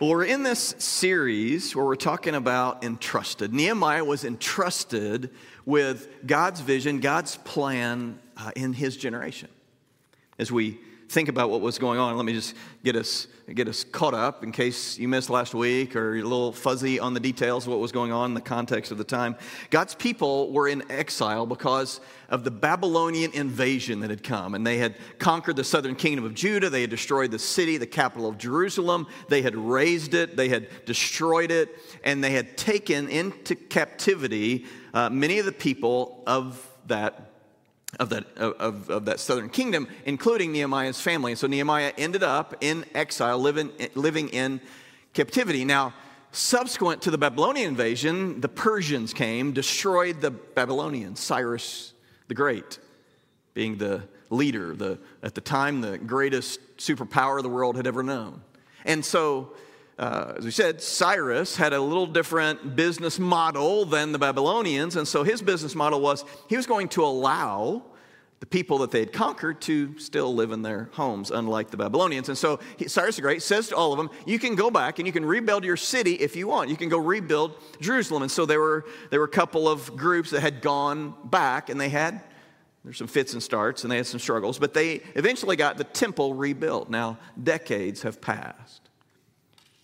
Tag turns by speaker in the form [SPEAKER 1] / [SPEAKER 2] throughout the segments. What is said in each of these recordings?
[SPEAKER 1] Well, we're in this series where we're talking about entrusted. Nehemiah was entrusted with God's vision, God's plan uh, in his generation. As we think about what was going on, let me just get us, get us caught up in case you missed last week or you're a little fuzzy on the details of what was going on in the context of the time. God's people were in exile because of the Babylonian invasion that had come. And they had conquered the southern kingdom of Judah. They had destroyed the city, the capital of Jerusalem. They had razed it. They had destroyed it. And they had taken into captivity uh, many of the people of that of that, of, of that southern kingdom, including Nehemiah's family. And so Nehemiah ended up in exile, living, living in captivity. Now, subsequent to the Babylonian invasion, the Persians came, destroyed the Babylonians, Cyrus the Great being the leader, the, at the time, the greatest superpower the world had ever known. And so, uh, as we said, Cyrus had a little different business model than the Babylonians. And so his business model was he was going to allow the people that they had conquered to still live in their homes, unlike the Babylonians. And so Cyrus the Great says to all of them, You can go back and you can rebuild your city if you want. You can go rebuild Jerusalem. And so there were, there were a couple of groups that had gone back and they had there's some fits and starts and they had some struggles, but they eventually got the temple rebuilt. Now, decades have passed.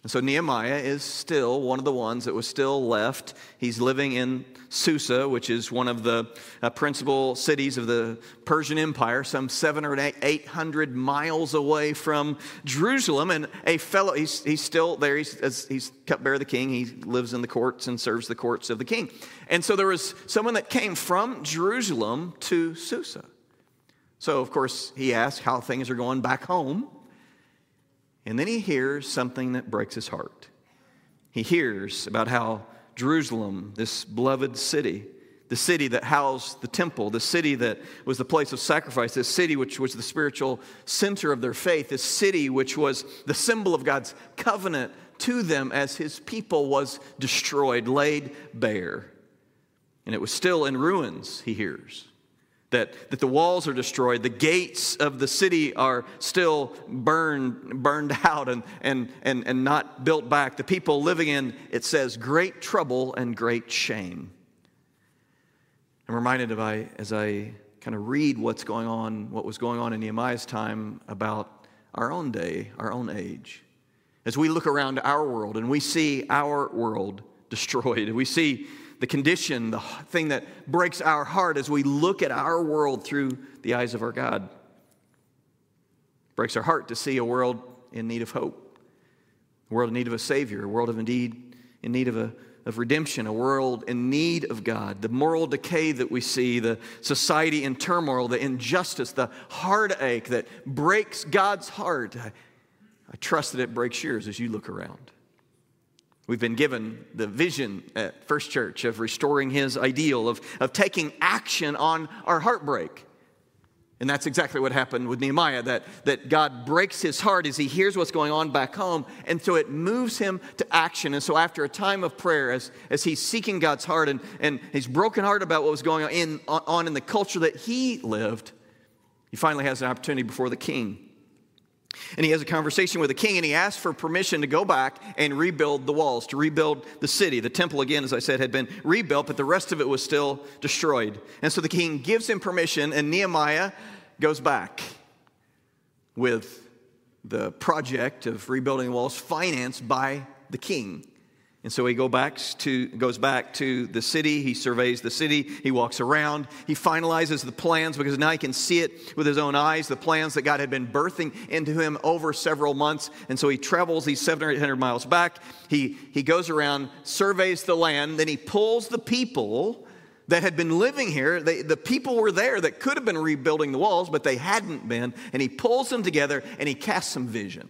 [SPEAKER 1] And so Nehemiah is still one of the ones that was still left. He's living in Susa, which is one of the uh, principal cities of the Persian Empire, some seven or eight hundred miles away from Jerusalem. And a fellow, he's, he's still there. He's, he's cupbearer of the king. He lives in the courts and serves the courts of the king. And so there was someone that came from Jerusalem to Susa. So, of course, he asked how things are going back home. And then he hears something that breaks his heart. He hears about how Jerusalem, this beloved city, the city that housed the temple, the city that was the place of sacrifice, this city which was the spiritual center of their faith, this city which was the symbol of God's covenant to them as his people was destroyed, laid bare. And it was still in ruins, he hears that, that the walls are destroyed, the gates of the city are still burned, burned out and, and, and, and not built back. The people living in, it says, great trouble and great shame. I'm reminded of I, as I kind of read what's going on, what was going on in Nehemiah's time about our own day, our own age. As we look around our world and we see our world destroyed, we see the condition, the thing that breaks our heart as we look at our world through the eyes of our God. It breaks our heart to see a world in need of hope, a world in need of a Savior, a world of indeed in need of a of redemption, a world in need of God, the moral decay that we see, the society in turmoil, the injustice, the heartache that breaks God's heart. I, I trust that it breaks yours as you look around. We've been given the vision at First Church of restoring his ideal, of, of taking action on our heartbreak. And that's exactly what happened with Nehemiah that, that God breaks his heart as he hears what's going on back home. And so it moves him to action. And so, after a time of prayer, as, as he's seeking God's heart and, and he's broken heart about what was going on in, on in the culture that he lived, he finally has an opportunity before the king and he has a conversation with the king and he asks for permission to go back and rebuild the walls, to rebuild the city. The temple, again, as I said, had been rebuilt, but the rest of it was still destroyed. And so the king gives him permission, and Nehemiah goes back with the project of rebuilding the walls financed by the king. And so he go back to, goes back to the city. He surveys the city. He walks around. He finalizes the plans because now he can see it with his own eyes, the plans that God had been birthing into him over several months. And so he travels these 700 or 800 miles back. He, he goes around, surveys the land. Then he pulls the people that had been living here. They, the people were there that could have been rebuilding the walls, but they hadn't been. And he pulls them together and he casts some vision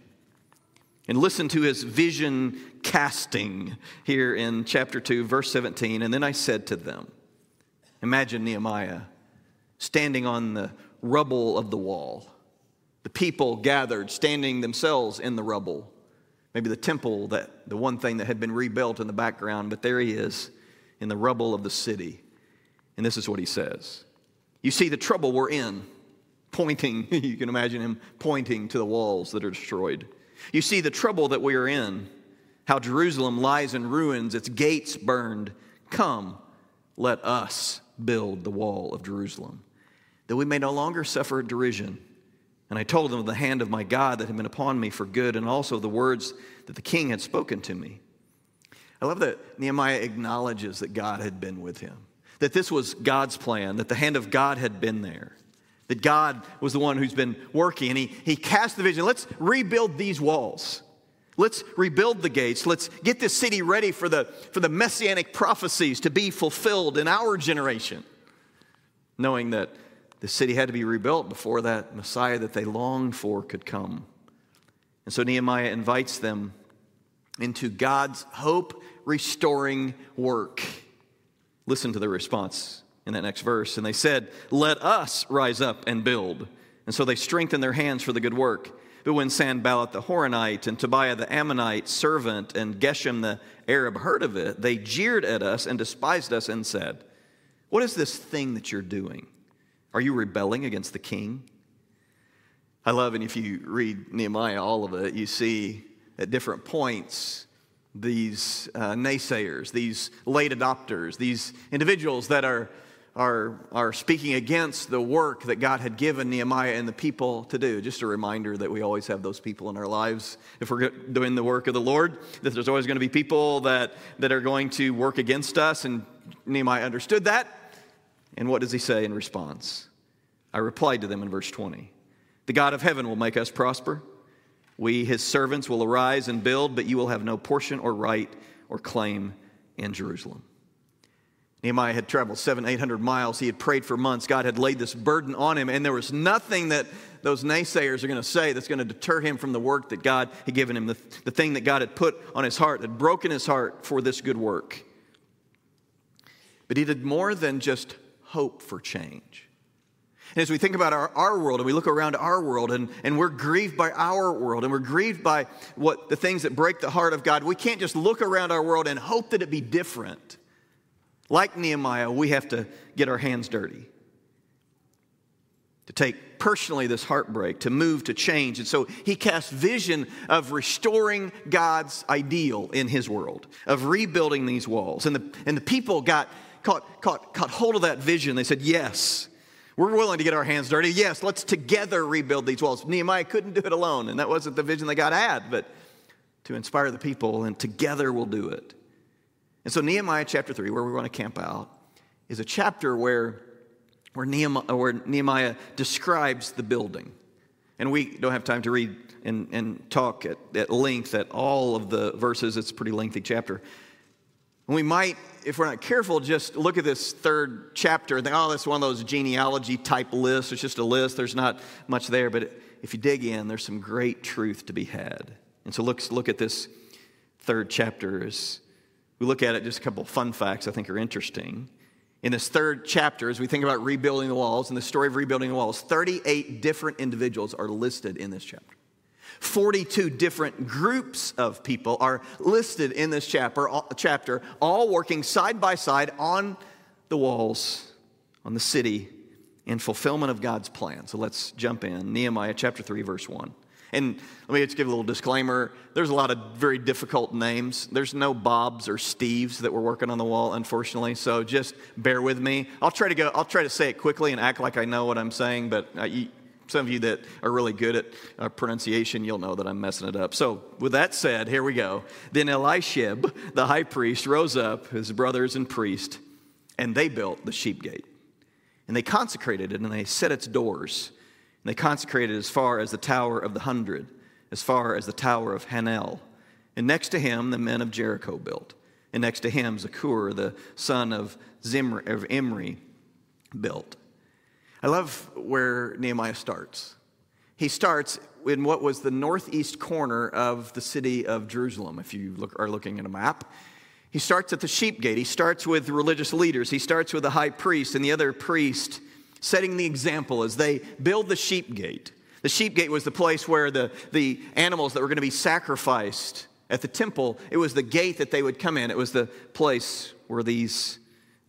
[SPEAKER 1] and listen to his vision casting here in chapter 2, verse 17. And then I said to them, Imagine Nehemiah standing on the rubble of the wall, the people gathered, standing themselves in the rubble. Maybe the temple, that the one thing that had been rebuilt in the background, but there he is in the rubble of the city. And this is what he says You see the trouble we're in, pointing, you can imagine him pointing to the walls that are destroyed. You see the trouble that we are in. how Jerusalem lies in ruins, its gates burned. Come, let us build the wall of Jerusalem, that we may no longer suffer derision. And I told them of the hand of my God that had been upon me for good, and also the words that the king had spoken to me. I love that Nehemiah acknowledges that God had been with him, that this was God's plan, that the hand of God had been there, that God was the one who's been working, and he, he cast the vision let's rebuild these walls. Let's rebuild the gates. Let's get this city ready for the, for the messianic prophecies to be fulfilled in our generation. Knowing that the city had to be rebuilt before that Messiah that they longed for could come. And so Nehemiah invites them into God's hope restoring work. Listen to the response in that next verse. And they said, Let us rise up and build. And so they strengthened their hands for the good work. But when Sanballat the Horonite and Tobiah the Ammonite servant and Geshem the Arab heard of it, they jeered at us and despised us and said, What is this thing that you're doing? Are you rebelling against the king? I love, and if you read Nehemiah, all of it, you see at different points these uh, naysayers, these late adopters, these individuals that are are, are speaking against the work that God had given Nehemiah and the people to do. Just a reminder that we always have those people in our lives. If we're doing the work of the Lord, that there's always going to be people that, that are going to work against us. And Nehemiah understood that. And what does he say in response? I replied to them in verse 20 The God of heaven will make us prosper. We, his servants, will arise and build, but you will have no portion or right or claim in Jerusalem. Nehemiah had traveled seven, eight hundred miles. He had prayed for months. God had laid this burden on him, and there was nothing that those naysayers are going to say that's going to deter him from the work that God had given him, the, the thing that God had put on his heart, had broken his heart for this good work. But he did more than just hope for change. And as we think about our, our world and we look around our world and, and we're grieved by our world and we're grieved by what the things that break the heart of God, we can't just look around our world and hope that it be different. Like Nehemiah, we have to get our hands dirty, to take personally this heartbreak, to move, to change. And so he cast vision of restoring God's ideal in his world, of rebuilding these walls. And the, and the people got caught, caught, caught hold of that vision. They said, Yes, we're willing to get our hands dirty. Yes, let's together rebuild these walls. Nehemiah couldn't do it alone, and that wasn't the vision that God had, but to inspire the people, and together we'll do it. And so, Nehemiah chapter 3, where we want to camp out, is a chapter where, where, Nehemiah, where Nehemiah describes the building. And we don't have time to read and, and talk at, at length at all of the verses. It's a pretty lengthy chapter. And we might, if we're not careful, just look at this third chapter and think, oh, that's one of those genealogy type lists. It's just a list, there's not much there. But if you dig in, there's some great truth to be had. And so look, look at this third chapter as we look at it, just a couple of fun facts I think are interesting. In this third chapter, as we think about rebuilding the walls and the story of rebuilding the walls, 38 different individuals are listed in this chapter. 42 different groups of people are listed in this chapter, chapter, all working side by side on the walls, on the city, in fulfillment of God's plan. So let's jump in. Nehemiah chapter 3, verse 1. And let me just give a little disclaimer. There's a lot of very difficult names. There's no Bobs or Steves that were working on the wall, unfortunately. So just bear with me. I'll try to go. I'll try to say it quickly and act like I know what I'm saying. But uh, some of you that are really good at uh, pronunciation, you'll know that I'm messing it up. So with that said, here we go. Then Elishib, the high priest, rose up, his brothers and priest, and they built the sheep gate. And they consecrated it, and they set its doors and they consecrated as far as the Tower of the Hundred, as far as the Tower of Hanel. And next to him, the men of Jericho built. And next to him, Zaccur, the son of, Zimri, of Imri, built. I love where Nehemiah starts. He starts in what was the northeast corner of the city of Jerusalem, if you look, are looking at a map. He starts at the sheep gate. He starts with religious leaders. He starts with the high priest and the other priest setting the example as they build the sheep gate. The sheep gate was the place where the, the animals that were going to be sacrificed at the temple, it was the gate that they would come in. It was the place where these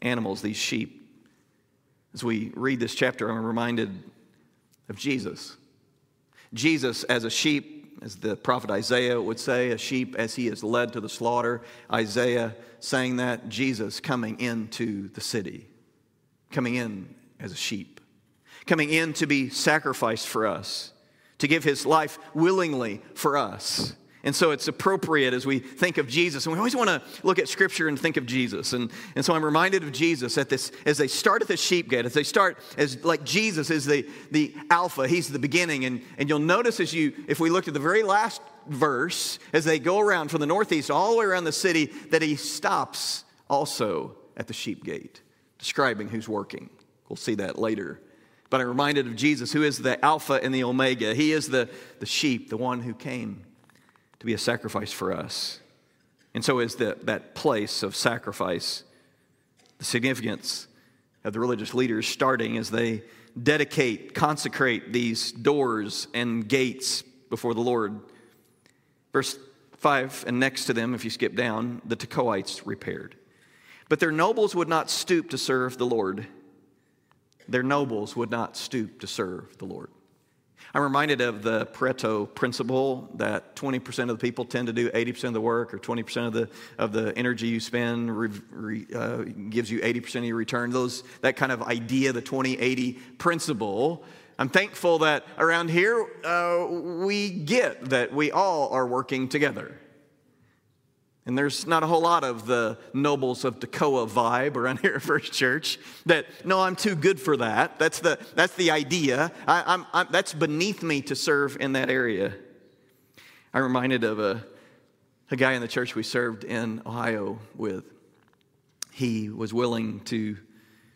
[SPEAKER 1] animals, these sheep, as we read this chapter, I'm reminded of Jesus. Jesus as a sheep as the prophet Isaiah would say, a sheep as he is led to the slaughter. Isaiah saying that, Jesus coming into the city, coming in as a sheep, coming in to be sacrificed for us, to give his life willingly for us. And so it's appropriate as we think of Jesus. And we always want to look at Scripture and think of Jesus. And, and so I'm reminded of Jesus at this, as they start at the sheep gate, as they start as like Jesus is the, the Alpha, He's the beginning. And, and you'll notice as you, if we looked at the very last verse, as they go around from the northeast all the way around the city, that He stops also at the sheep gate, describing who's working. We'll see that later. But I'm reminded of Jesus, who is the Alpha and the Omega. He is the, the sheep, the one who came to be a sacrifice for us. And so is the, that place of sacrifice, the significance of the religious leaders starting as they dedicate, consecrate these doors and gates before the Lord. Verse 5, and next to them, if you skip down, the Tekoites repaired. But their nobles would not stoop to serve the Lord. Their nobles would not stoop to serve the Lord. I'm reminded of the Pareto principle that 20% of the people tend to do 80% of the work, or 20% of the, of the energy you spend re, re, uh, gives you 80% of your return. Those, that kind of idea, the 20 80 principle. I'm thankful that around here uh, we get that we all are working together. And there's not a whole lot of the nobles of Tekoa vibe around here at First Church that, no, I'm too good for that. That's the, that's the idea. I, I'm, I'm, that's beneath me to serve in that area. I'm reminded of a, a guy in the church we served in Ohio with. He was willing to,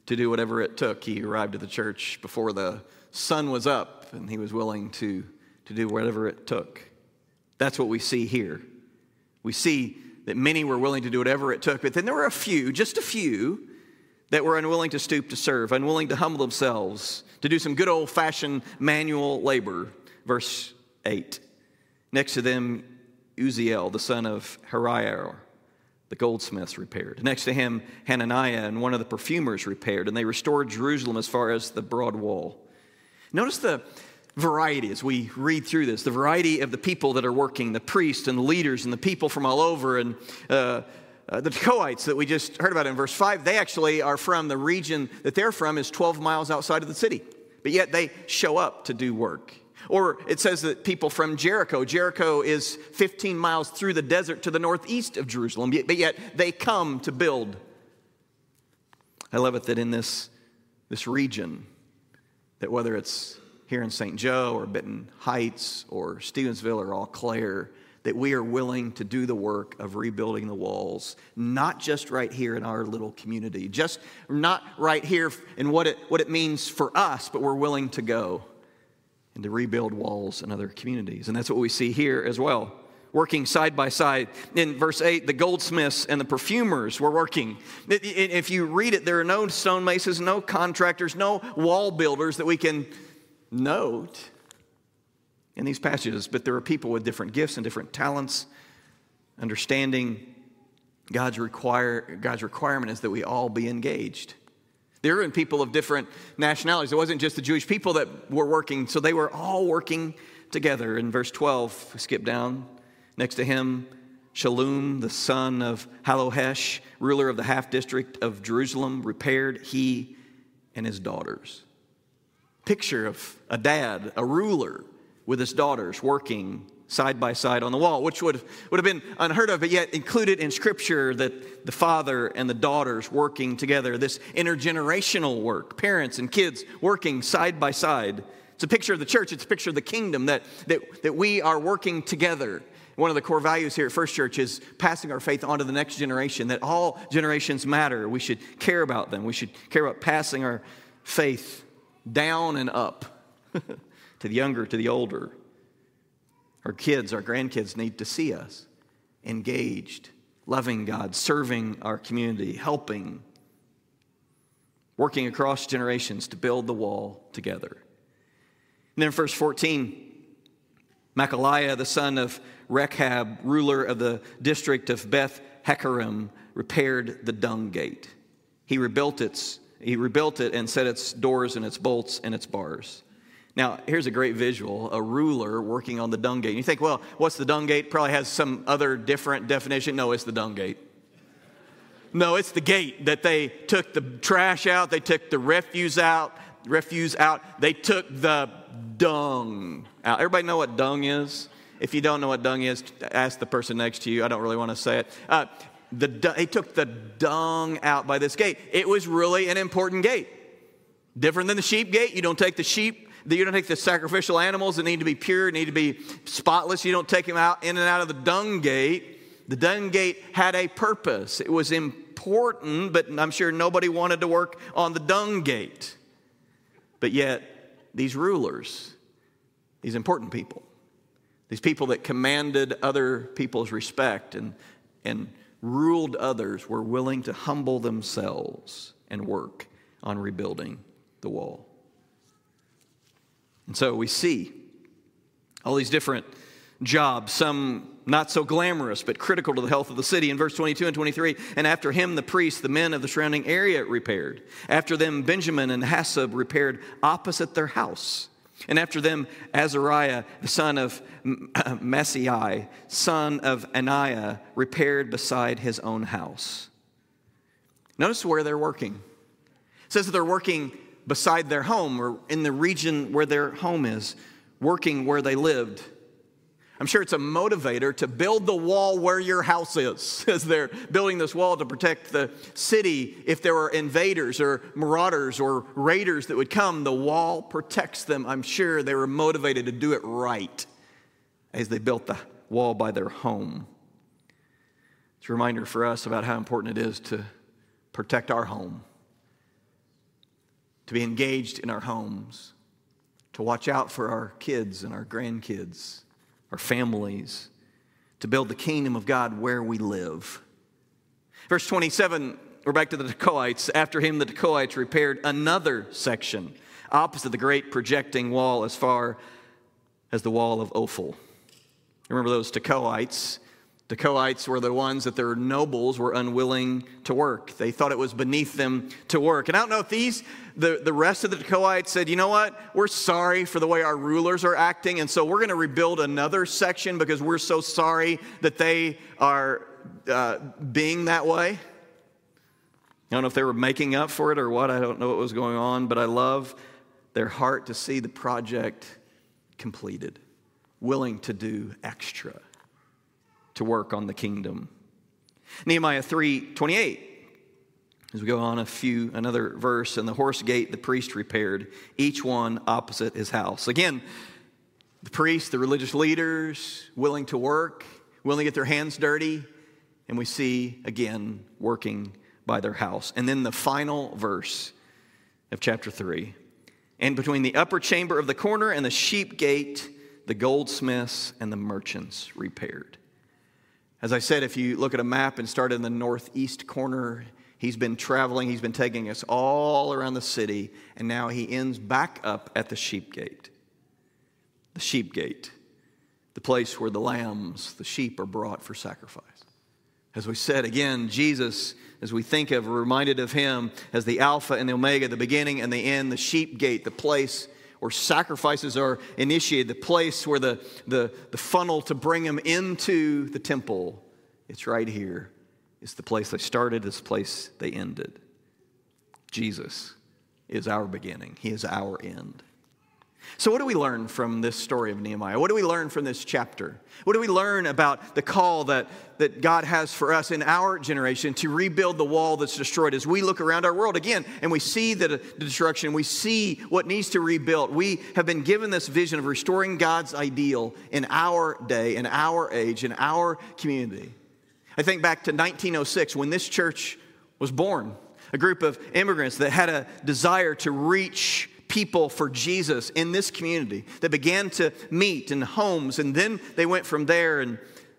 [SPEAKER 1] to do whatever it took. He arrived at the church before the sun was up, and he was willing to, to do whatever it took. That's what we see here. We see that many were willing to do whatever it took, but then there were a few, just a few, that were unwilling to stoop to serve, unwilling to humble themselves, to do some good old fashioned manual labor. Verse 8. Next to them, Uzziel, the son of Hariah, the goldsmiths repaired. Next to him, Hananiah and one of the perfumers repaired, and they restored Jerusalem as far as the broad wall. Notice the, variety as we read through this the variety of the people that are working, the priests and the leaders and the people from all over. And uh, uh, the Tekoites that we just heard about in verse 5, they actually are from the region that they're from is 12 miles outside of the city. But yet they show up to do work. Or it says that people from Jericho, Jericho is 15 miles through the desert to the northeast of Jerusalem, but yet they come to build. I love it that in this, this region, that whether it's here in St. Joe or Benton Heights or Stevensville or Eau Claire that we are willing to do the work of rebuilding the walls, not just right here in our little community, just not right here in what it, what it means for us, but we're willing to go and to rebuild walls in other communities. And that's what we see here as well. Working side by side. In verse 8, the goldsmiths and the perfumers were working. If you read it, there are no stonemasons, no contractors, no wall builders that we can note in these passages, but there are people with different gifts and different talents. Understanding God's, require, God's requirement is that we all be engaged. There were people of different nationalities. It wasn't just the Jewish people that were working, so they were all working together. In verse 12, skip down, next to him, Shallum, the son of Hallohesh, ruler of the half district of Jerusalem, repaired he and his daughters picture of a dad, a ruler, with his daughters working side by side on the wall, which would, would have been unheard of, but yet included in Scripture that the father and the daughters working together, this intergenerational work, parents and kids working side by side. It's a picture of the church, it's a picture of the kingdom that, that, that we are working together. One of the core values here at First Church is passing our faith on to the next generation, that all generations matter. We should care about them, we should care about passing our faith down and up, to the younger, to the older. Our kids, our grandkids need to see us engaged, loving God, serving our community, helping, working across generations to build the wall together. And then, verse 14, Machaliah, the son of Rechab, ruler of the district of Beth Haccherem, repaired the dung gate. He rebuilt its he rebuilt it and set its doors and its bolts and its bars. Now, here's a great visual a ruler working on the dung gate. You think, well, what's the dung gate? Probably has some other different definition. No, it's the dung gate. No, it's the gate that they took the trash out, they took the refuse out, refuse out, they took the dung out. Everybody know what dung is? If you don't know what dung is, ask the person next to you. I don't really want to say it. Uh, the, they took the dung out by this gate. It was really an important gate. Different than the sheep gate. You don't take the sheep, you don't take the sacrificial animals that need to be pure, need to be spotless. You don't take them out in and out of the dung gate. The dung gate had a purpose. It was important, but I'm sure nobody wanted to work on the dung gate. But yet, these rulers, these important people, these people that commanded other people's respect and, and ruled others were willing to humble themselves and work on rebuilding the wall. And so we see all these different jobs, some not so glamorous, but critical to the health of the city. In verse 22 and 23, and after him, the priests, the men of the surrounding area repaired. After them, Benjamin and Hasshub repaired opposite their house. And after them, Azariah, the son of uh, Maaseiah, son of Anaiah, repaired beside his own house. Notice where they're working. It says that they're working beside their home or in the region where their home is, working where they lived. I'm sure it's a motivator to build the wall where your house is, as they're building this wall to protect the city if there were invaders or marauders or raiders that would come. The wall protects them. I'm sure they were motivated to do it right as they built the wall by their home. It's a reminder for us about how important it is to protect our home, to be engaged in our homes, to watch out for our kids and our grandkids our families, to build the kingdom of God where we live. Verse 27, we're back to the Tekoites. After him, the Tekoites repaired another section opposite the great projecting wall as far as the wall of Ophel. Remember those Tekoites? Tekoites were the ones that their nobles were unwilling to work. They thought it was beneath them to work. And I don't know if these, the, the rest of the Tekoites said, you know what? We're sorry for the way our rulers are acting, and so we're going to rebuild another section because we're so sorry that they are uh, being that way. I don't know if they were making up for it or what. I don't know what was going on, but I love their heart to see the project completed, willing to do extra to work on the kingdom. Nehemiah 3:28 as we go on a few another verse and the horse gate the priest repaired each one opposite his house. Again, the priests, the religious leaders willing to work, willing to get their hands dirty, and we see again working by their house. And then the final verse of chapter 3. And between the upper chamber of the corner and the sheep gate, the goldsmiths and the merchants repaired. As I said, if you look at a map and start in the northeast corner, he's been traveling, he's been taking us all around the city, and now he ends back up at the sheep gate. The sheep gate, the place where the lambs, the sheep, are brought for sacrifice. As we said again, Jesus, as we think of, reminded of him as the Alpha and the Omega, the beginning and the end, the sheep gate, the place where sacrifices are initiated, the place where the, the, the funnel to bring them into the temple, it's right here. It's the place they started, it's the place they ended. Jesus is our beginning, He is our end. So, what do we learn from this story of Nehemiah? What do we learn from this chapter? What do we learn about the call that, that God has for us in our generation to rebuild the wall that's destroyed as we look around our world again and we see the, destruction, we see what needs to rebuild? We have been given this vision of restoring God's ideal in our day, in our age, in our community. I think back to 1906 when this church was born, a group of immigrants that had a desire to reach people for Jesus in this community that began to meet in homes. And then they went from there and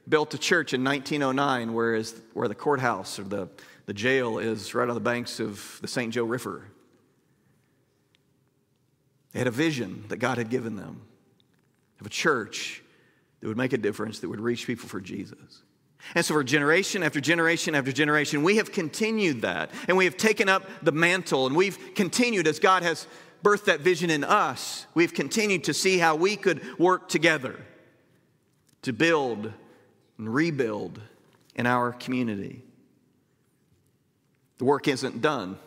[SPEAKER 1] built a church in 1909, whereas, where the courthouse or the, the jail is right on the banks of the St. Joe River. They had a vision that God had given them of a church that would make a difference, that would reach people for Jesus. And so, for generation after generation after generation, we have continued that. And we have taken up the mantle and we've continued as God has birthed that vision in us, we've continued to see how we could work together to build and rebuild in our community. The work isn't done.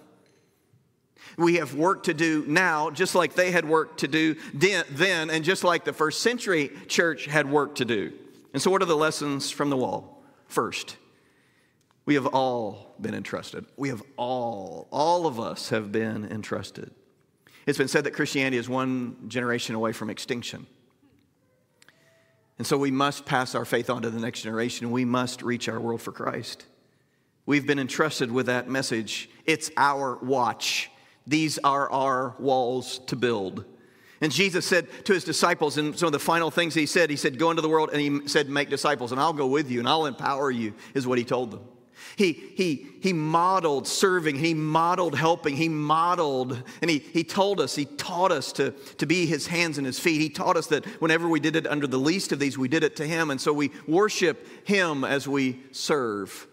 [SPEAKER 1] We have work to do now, just like they had work to do then, and just like the first century church had work to do. And so, what are the lessons from the wall? First, we have all been entrusted. We have all, all of us have been entrusted. It's been said that Christianity is one generation away from extinction. And so we must pass our faith on to the next generation. We must reach our world for Christ. We've been entrusted with that message. It's our watch. These are our walls to build. And Jesus said to his disciples, and some of the final things he said, he said, Go into the world, and he said, Make disciples, and I'll go with you, and I'll empower you, is what he told them. He, he, he modeled serving, he modeled helping, he modeled, and he, he told us, he taught us to, to be his hands and his feet. He taught us that whenever we did it under the least of these, we did it to him. And so we worship him as we serve.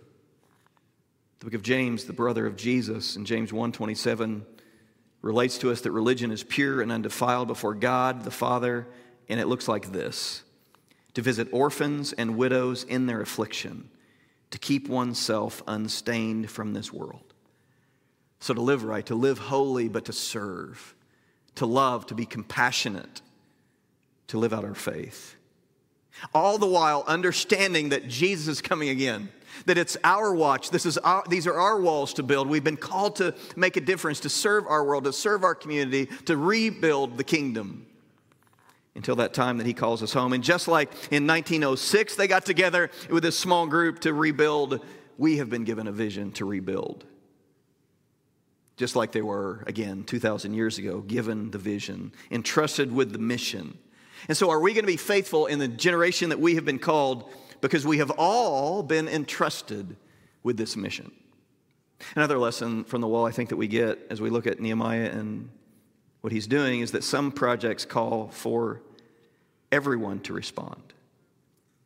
[SPEAKER 1] The book of James, the brother of Jesus, in James 1:27, relates to us that religion is pure and undefiled before God the Father, and it looks like this to visit orphans and widows in their affliction to keep oneself unstained from this world. So, to live right, to live holy, but to serve, to love, to be compassionate, to live out our faith. All the while understanding that Jesus is coming again, that it's our watch, this is our, these are our walls to build. We've been called to make a difference, to serve our world, to serve our community, to rebuild the kingdom until that time that he calls us home. And just like in 1906, they got together with a small group to rebuild, we have been given a vision to rebuild. Just like they were, again, 2,000 years ago, given the vision, entrusted with the mission. And so, are we going to be faithful in the generation that we have been called because we have all been entrusted with this mission? Another lesson from the wall I think that we get as we look at Nehemiah and what he's doing is that some projects call for everyone to respond.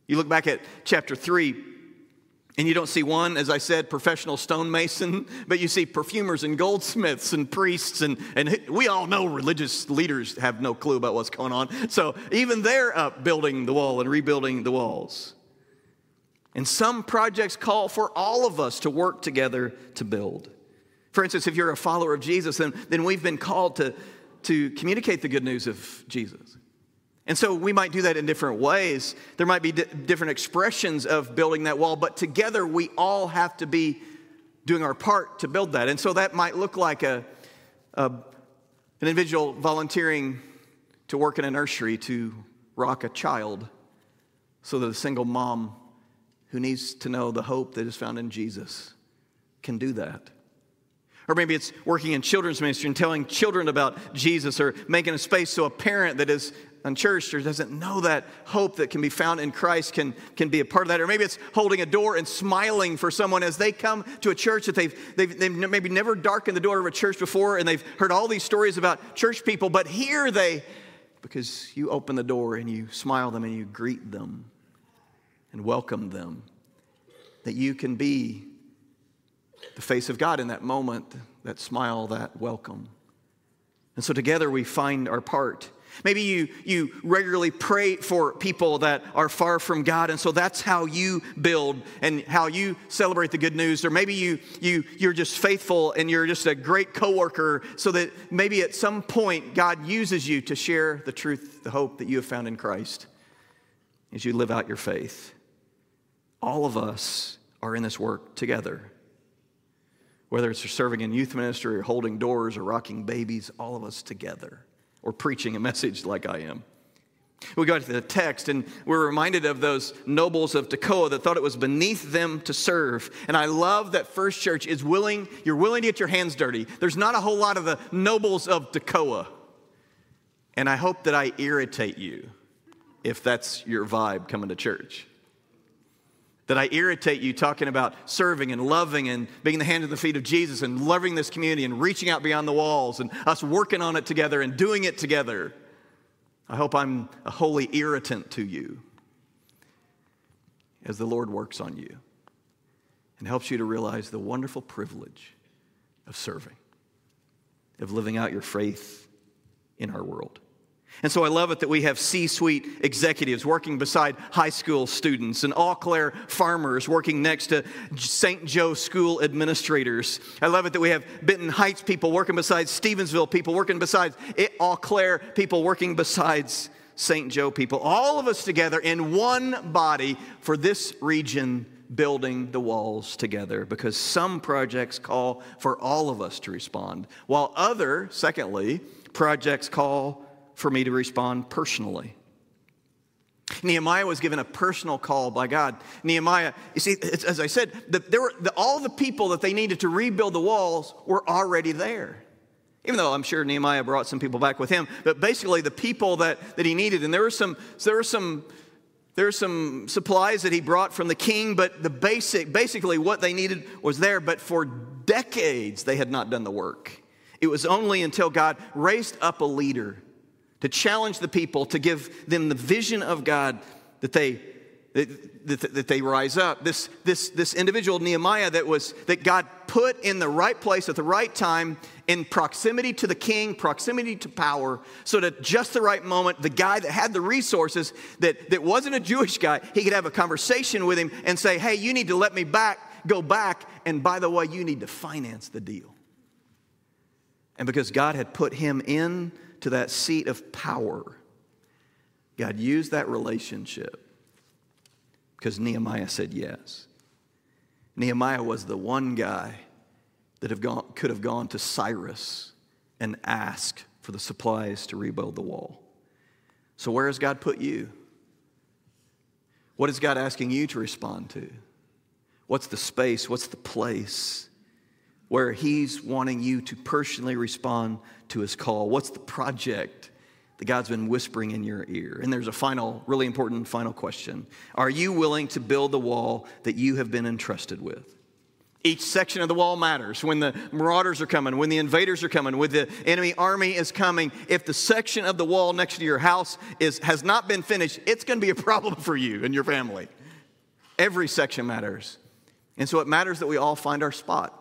[SPEAKER 1] You look back at chapter 3, and you don't see one, as I said, professional stonemason, but you see perfumers and goldsmiths and priests, and, and we all know religious leaders have no clue about what's going on. So even they're up building the wall and rebuilding the walls. And some projects call for all of us to work together to build. For instance, if you're a follower of Jesus, then, then we've been called to, to communicate the good news of Jesus. And so we might do that in different ways. There might be d- different expressions of building that wall, but together we all have to be doing our part to build that. And so that might look like a, a an individual volunteering to work in a nursery to rock a child so that a single mom who needs to know the hope that is found in Jesus can do that. Or maybe it's working in children's ministry and telling children about Jesus or making a space so a parent that is unchurched or doesn't know that hope that can be found in Christ can, can be a part of that. Or maybe it's holding a door and smiling for someone as they come to a church that they've, they've, they've maybe never darkened the door of a church before and they've heard all these stories about church people, but here they, because you open the door and you smile them and you greet them and welcome them, that you can be the face of God in that moment, that smile, that welcome. And so together we find our part. Maybe you, you regularly pray for people that are far from God, and so that's how you build and how you celebrate the good news. Or maybe you, you, you're just faithful and you're just a great coworker, so that maybe at some point God uses you to share the truth, the hope that you have found in Christ as you live out your faith. All of us are in this work together whether it's serving in youth ministry or holding doors or rocking babies, all of us together, or preaching a message like I am. We go to the text and we're reminded of those nobles of Tekoa that thought it was beneath them to serve. And I love that First Church is willing, you're willing to get your hands dirty. There's not a whole lot of the nobles of Tekoa. And I hope that I irritate you if that's your vibe coming to church that I irritate you talking about serving and loving and being the hand and the feet of Jesus and loving this community and reaching out beyond the walls and us working on it together and doing it together. I hope I'm a holy irritant to you as the Lord works on you and helps you to realize the wonderful privilege of serving, of living out your faith in our world. And so I love it that we have C suite executives working beside high school students and Eau Claire farmers working next to St. Joe school administrators. I love it that we have Benton Heights people working beside Stevensville people, working beside Eau Claire people, working besides St. Joe people. All of us together in one body for this region building the walls together because some projects call for all of us to respond, while other, secondly, projects call for me to respond personally. Nehemiah was given a personal call by God. Nehemiah, you see, as I said, the, there were the, all the people that they needed to rebuild the walls were already there. Even though I'm sure Nehemiah brought some people back with him, but basically the people that, that he needed, and there were some, there were some there are some supplies that he brought from the king, but the basic, basically what they needed was there, but for decades they had not done the work. It was only until God raised up a leader to challenge the people, to give them the vision of God that they that, that, that, they rise up. This, this, this individual, Nehemiah, that, was, that God put in the right place at the right time, in proximity to the king, proximity to power, so that just the right moment, the guy that had the resources, that, that wasn't a Jewish guy, he could have a conversation with him and say, Hey, you need to let me back, go back, and by the way, you need to finance the deal. And because God had put him in to that seat of power, God used that relationship because Nehemiah said yes. Nehemiah was the one guy that have gone, could have gone to Cyrus and asked for the supplies to rebuild the wall. So, where has God put you? What is God asking you to respond to? What's the space? What's the place where He's wanting you to personally respond to His call? What's the project that God's been whispering in your ear. And there's a final, really important final question Are you willing to build the wall that you have been entrusted with? Each section of the wall matters. When the marauders are coming, when the invaders are coming, when the enemy army is coming, if the section of the wall next to your house is, has not been finished, it's going to be a problem for you and your family. Every section matters. And so it matters that we all find our spot,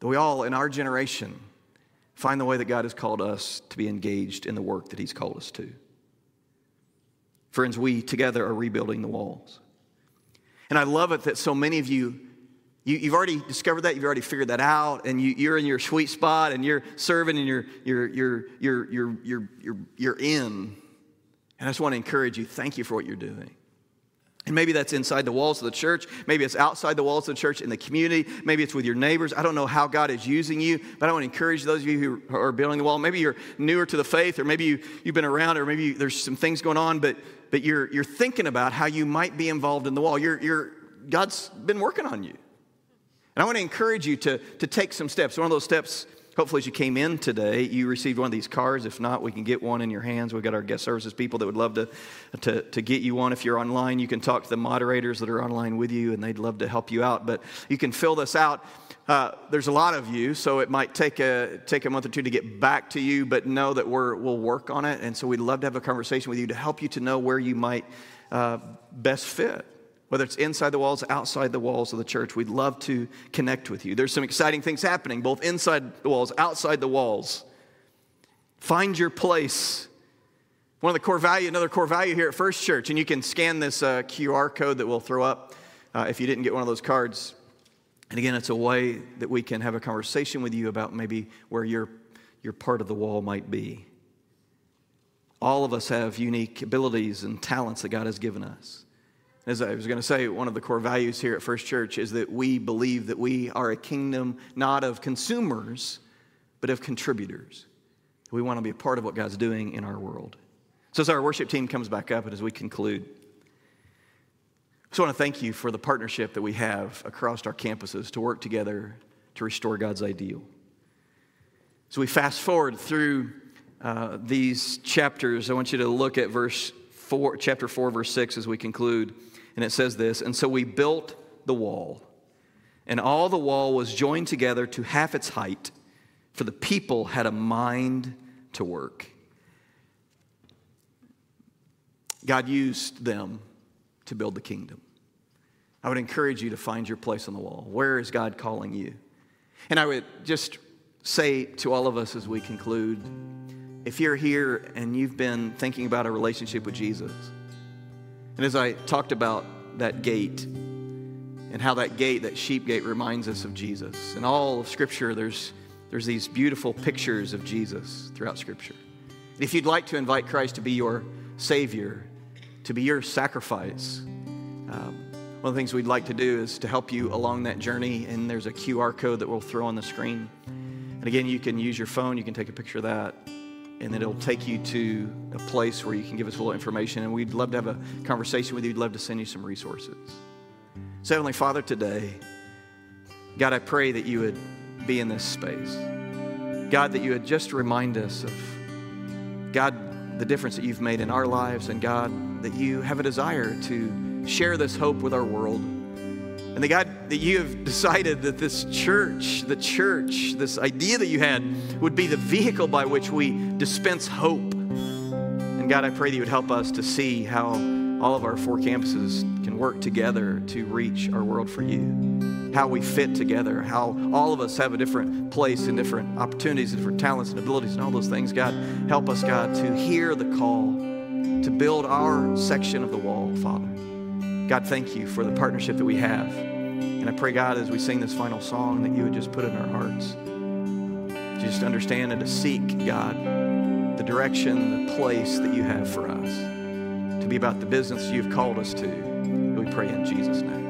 [SPEAKER 1] that we all, in our generation, find the way that God has called us to be engaged in the work that He's called us to. Friends, we together are rebuilding the walls. And I love it that so many of you, you have already discovered that, you've already figured that out, and you, are in your sweet spot and you're serving and you're, you're, you're, you're, you're, you're, you're, you're in. And I just want to encourage you, thank you for what you're doing. And maybe that's inside the walls of the church. Maybe it's outside the walls of the church in the community. Maybe it's with your neighbors. I don't know how God is using you, but I want to encourage those of you who are building the wall. Maybe you're newer to the faith, or maybe you, you've been around, or maybe you, there's some things going on, but, but you're, you're thinking about how you might be involved in the wall. You're, you're, God's been working on you. And I want to encourage you to, to take some steps. One of those steps Hopefully, as you came in today, you received one of these cards. If not, we can get one in your hands. We've got our guest services people that would love to, to, to get you one. If you're online, you can talk to the moderators that are online with you, and they'd love to help you out. But you can fill this out. Uh, there's a lot of you, so it might take a, take a month or two to get back to you, but know that we're, we'll work on it. And so we'd love to have a conversation with you to help you to know where you might uh, best fit whether it's inside the walls, outside the walls of the church. We'd love to connect with you. There's some exciting things happening, both inside the walls, outside the walls. Find your place. One of the core value, another core value here at First Church, and you can scan this uh, QR code that we'll throw up uh, if you didn't get one of those cards. And again, it's a way that we can have a conversation with you about maybe where your, your part of the wall might be. All of us have unique abilities and talents that God has given us. As I was going to say, one of the core values here at First Church is that we believe that we are a kingdom not of consumers, but of contributors. We want to be a part of what God's doing in our world. So, as our worship team comes back up and as we conclude, I just want to thank you for the partnership that we have across our campuses to work together to restore God's ideal. So, we fast forward through uh, these chapters. I want you to look at verse 4, chapter 4, verse 6 as we conclude. And it says this And so we built the wall, and all the wall was joined together to half its height, for the people had a mind to work. God used them to build the kingdom. I would encourage you to find your place on the wall. Where is God calling you? And I would just say to all of us as we conclude if you're here and you've been thinking about a relationship with Jesus, and as I talked about that gate and how that gate, that sheep gate, reminds us of Jesus. In all of Scripture, there's, there's these beautiful pictures of Jesus throughout Scripture. If you'd like to invite Christ to be your Savior, to be your sacrifice, um, one of the things we'd like to do is to help you along that journey, and there's a QR code that we'll throw on the screen. And again, you can use your phone, you can take a picture of that, and then it'll take you to a place where you can give us a little information. And we'd love to have a conversation with you, we'd love to send you some resources. So, Heavenly Father, today, God, I pray that you would be in this space. God, that you would just remind us of God, the difference that you've made in our lives, and God, that you have a desire to share this hope with our world. And the God, that you have decided that this church, the church, this idea that you had would be the vehicle by which we dispense hope. And God, I pray that you would help us to see how all of our four campuses can work together to reach our world for you how we fit together, how all of us have a different place and different opportunities, and different talents and abilities, and all those things. God, help us, God, to hear the call to build our section of the wall, Father. God, thank you for the partnership that we have. And I pray, God, as we sing this final song, that you would just put in our hearts. To just understand and to seek, God, the direction, the place that you have for us. To be about the business you've called us to. We pray in Jesus' name.